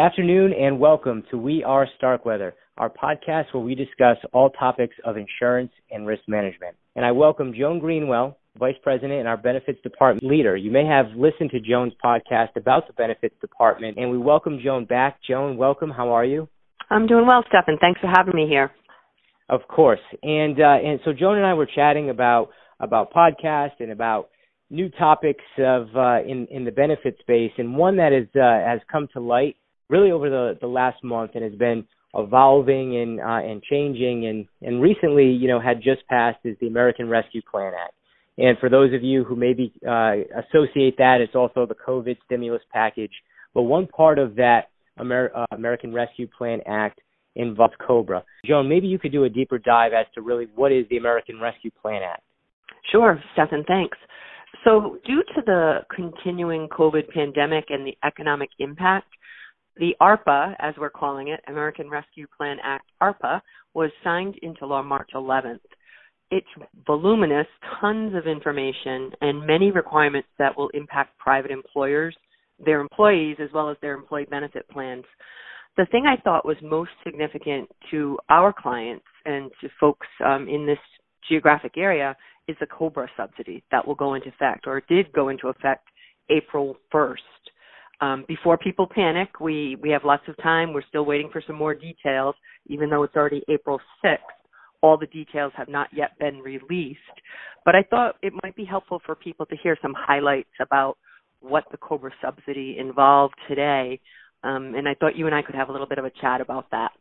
afternoon and welcome to We Are Starkweather, our podcast where we discuss all topics of insurance and risk management. And I welcome Joan Greenwell, Vice President and our Benefits Department leader. You may have listened to Joan's podcast about the Benefits Department, and we welcome Joan back. Joan, welcome. How are you? I'm doing well, Stefan. Thanks for having me here. Of course. And uh, and so Joan and I were chatting about about podcast and about new topics of uh, in in the benefit space, and one that is uh, has come to light really over the the last month and has been evolving and uh, and changing and and recently you know had just passed is the American Rescue Plan Act. And for those of you who maybe uh, associate that, it's also the COVID stimulus package. But one part of that Amer- uh, American Rescue Plan Act involves COBRA. Joan, maybe you could do a deeper dive as to really what is the American Rescue Plan Act. Sure, Stefan, thanks. So, due to the continuing COVID pandemic and the economic impact, the ARPA, as we're calling it, American Rescue Plan Act, ARPA, was signed into law March 11th. It's voluminous, tons of information, and many requirements that will impact private employers, their employees, as well as their employee benefit plans. The thing I thought was most significant to our clients and to folks um, in this geographic area is the COBRA subsidy that will go into effect, or did go into effect April 1st. Um, before people panic, we, we have lots of time. We're still waiting for some more details, even though it's already April 6th. All the details have not yet been released. But I thought it might be helpful for people to hear some highlights about what the COBRA subsidy involved today. Um, and I thought you and I could have a little bit of a chat about that.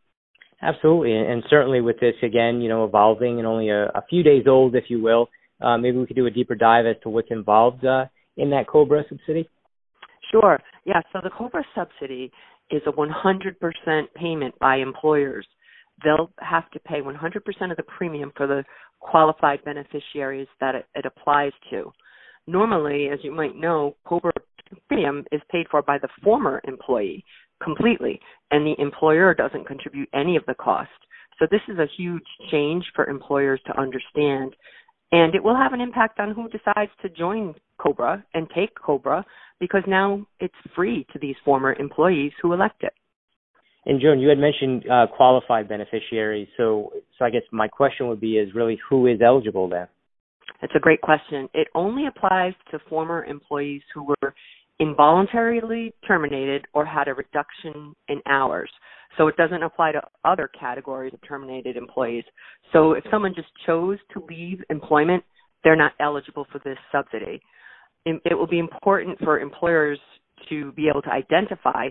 Absolutely, and certainly with this again, you know, evolving and only a, a few days old, if you will, uh, maybe we could do a deeper dive as to what's involved uh, in that COBRA subsidy. Sure. Yeah. So the COBRA subsidy is a 100% payment by employers. They'll have to pay 100% of the premium for the qualified beneficiaries that it, it applies to. Normally, as you might know, COBRA premium is paid for by the former employee completely, and the employer doesn't contribute any of the cost. So this is a huge change for employers to understand, and it will have an impact on who decides to join COBRA and take COBRA because now it's free to these former employees who elect it. And Joan, you had mentioned uh, qualified beneficiaries. So, so I guess my question would be: is really who is eligible then? That's a great question. It only applies to former employees who were involuntarily terminated or had a reduction in hours. So it doesn't apply to other categories of terminated employees. So if someone just chose to leave employment, they're not eligible for this subsidy it will be important for employers to be able to identify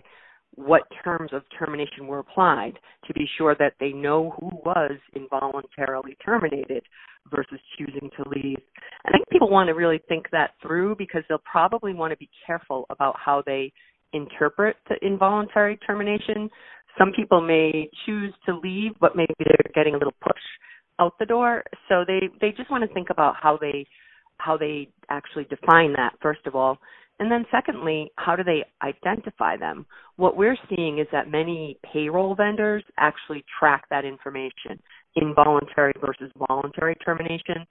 what terms of termination were applied to be sure that they know who was involuntarily terminated versus choosing to leave. I think people want to really think that through because they'll probably want to be careful about how they interpret the involuntary termination. Some people may choose to leave, but maybe they're getting a little push out the door. So they, they just want to think about how they how they actually define that first of all and then secondly how do they identify them what we're seeing is that many payroll vendors actually track that information involuntary versus voluntary termination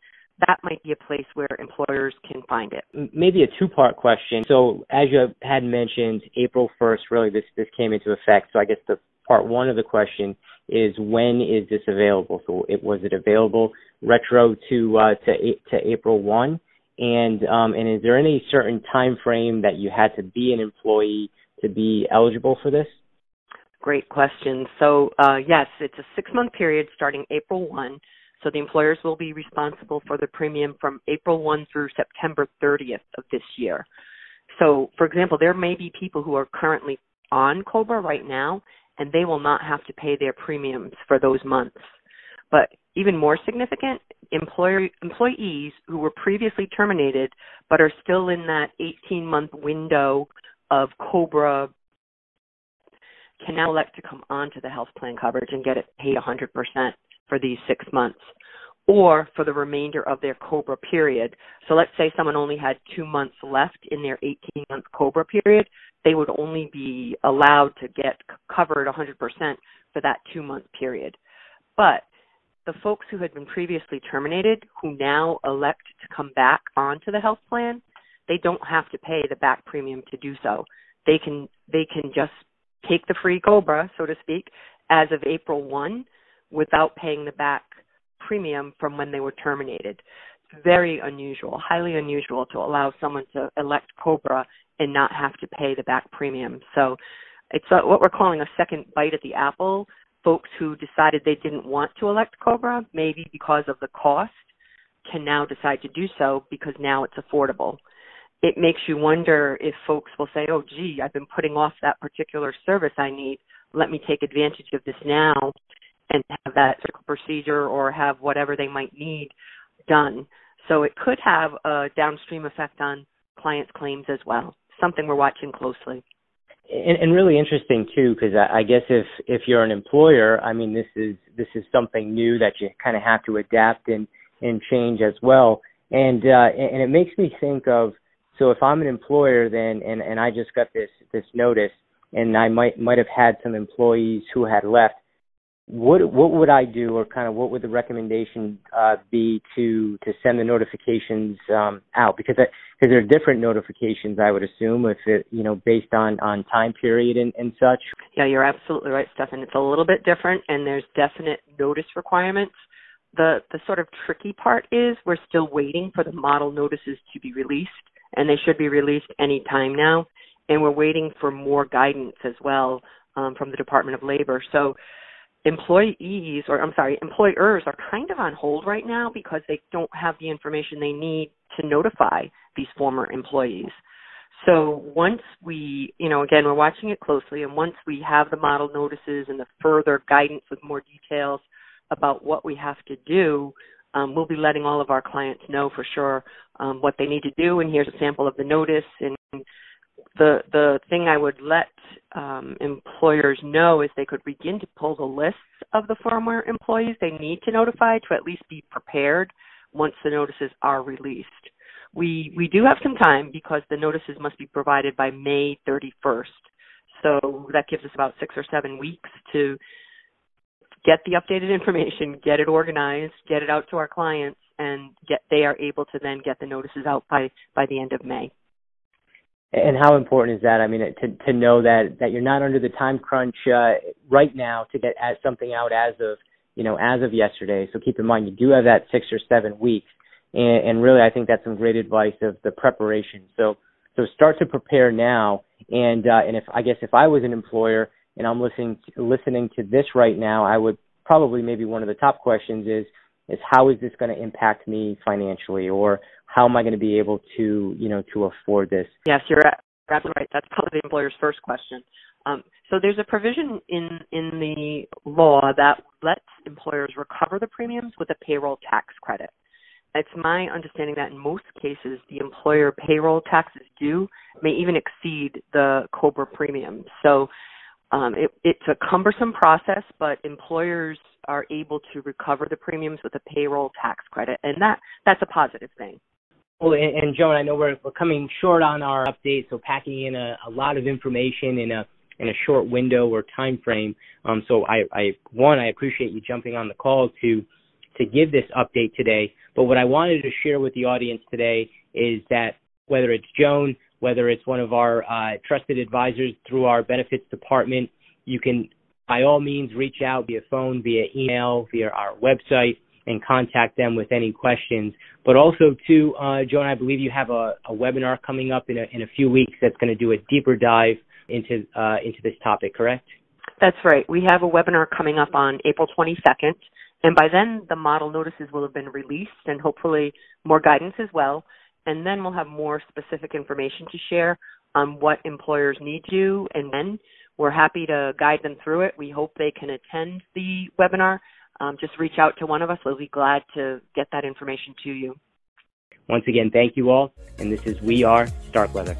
that might be a place where employers can find it. Maybe a two-part question. So, as you had mentioned, April 1st, really this this came into effect. So, I guess the part one of the question is when is this available? So, it was it available retro to uh, to to April 1? And um, and is there any certain time frame that you had to be an employee to be eligible for this? Great question. So uh, yes, it's a six-month period starting April 1. So the employers will be responsible for the premium from April 1 through September 30th of this year. So, for example, there may be people who are currently on COBRA right now, and they will not have to pay their premiums for those months. But even more significant, employees who were previously terminated but are still in that 18 month window of COBRA can now elect to come onto the health plan coverage and get it paid 100% for these six months or for the remainder of their COBRA period. So let's say someone only had two months left in their 18 month COBRA period, they would only be allowed to get covered 100% for that two month period. But the folks who had been previously terminated who now elect to come back onto the health plan, they don't have to pay the back premium to do so. They can they can just take the free Cobra, so to speak, as of April 1 without paying the back premium from when they were terminated. Very unusual, highly unusual to allow someone to elect Cobra and not have to pay the back premium. So it's what we're calling a second bite at the apple. Folks who decided they didn't want to elect Cobra, maybe because of the cost, can now decide to do so because now it's affordable. It makes you wonder if folks will say, oh, gee, I've been putting off that particular service I need. Let me take advantage of this now and have that surgical procedure or have whatever they might need done. So it could have a downstream effect on clients' claims as well. Something we're watching closely. And, and really interesting too, because I, I guess if if you're an employer, I mean, this is this is something new that you kind of have to adapt and and change as well. And uh, and it makes me think of so if I'm an employer then and and I just got this this notice and I might might have had some employees who had left what what would I do, or kind of what would the recommendation uh, be to to send the notifications um, out? Because because there are different notifications, I would assume, if it you know based on on time period and, and such. Yeah, you're absolutely right, Stefan. It's a little bit different, and there's definite notice requirements. The the sort of tricky part is we're still waiting for the model notices to be released, and they should be released any time now. And we're waiting for more guidance as well um, from the Department of Labor. So employees or I'm sorry, employers are kind of on hold right now because they don't have the information they need to notify these former employees. So once we, you know, again, we're watching it closely and once we have the model notices and the further guidance with more details about what we have to do, um, we'll be letting all of our clients know for sure um, what they need to do. And here's a sample of the notice and the the thing I would let um, employers know is they could begin to pull the lists of the former employees they need to notify to at least be prepared once the notices are released. We we do have some time because the notices must be provided by May 31st. So that gives us about 6 or 7 weeks to get the updated information, get it organized, get it out to our clients and get they are able to then get the notices out by by the end of May and how important is that? I mean, to to know that that you're not under the time crunch uh, right now to get as something out as of you know as of yesterday. So keep in mind you do have that six or seven weeks, and, and really I think that's some great advice of the preparation. So so start to prepare now, and uh, and if I guess if I was an employer and I'm listening to, listening to this right now, I would probably maybe one of the top questions is is how is this going to impact me financially or how am I going to be able to, you know, to afford this? Yes, you're absolutely right. That's probably the employer's first question. Um, so there's a provision in in the law that lets employers recover the premiums with a payroll tax credit. It's my understanding that in most cases, the employer payroll taxes due may even exceed the COBRA premium. So um, it, it's a cumbersome process, but employers are able to recover the premiums with a payroll tax credit, and that that's a positive thing. Well, and, and Joan, I know we're we're coming short on our update, so packing in a, a lot of information in a in a short window or time frame. Um, so I, I one, I appreciate you jumping on the call to to give this update today. But what I wanted to share with the audience today is that whether it's Joan, whether it's one of our uh, trusted advisors through our benefits department, you can by all means reach out via phone, via email, via our website, and contact them with any questions. But also, too, uh, Joan, I believe you have a, a, webinar coming up in a, in a few weeks that's going to do a deeper dive into uh, into this topic. Correct? That's right. We have a webinar coming up on April 22nd, and by then the model notices will have been released, and hopefully more guidance as well. And then we'll have more specific information to share on what employers need to and when we're happy to guide them through it. We hope they can attend the webinar. Um, just reach out to one of us. We'll be glad to get that information to you. Once again, thank you all. And this is We Are Starkweather.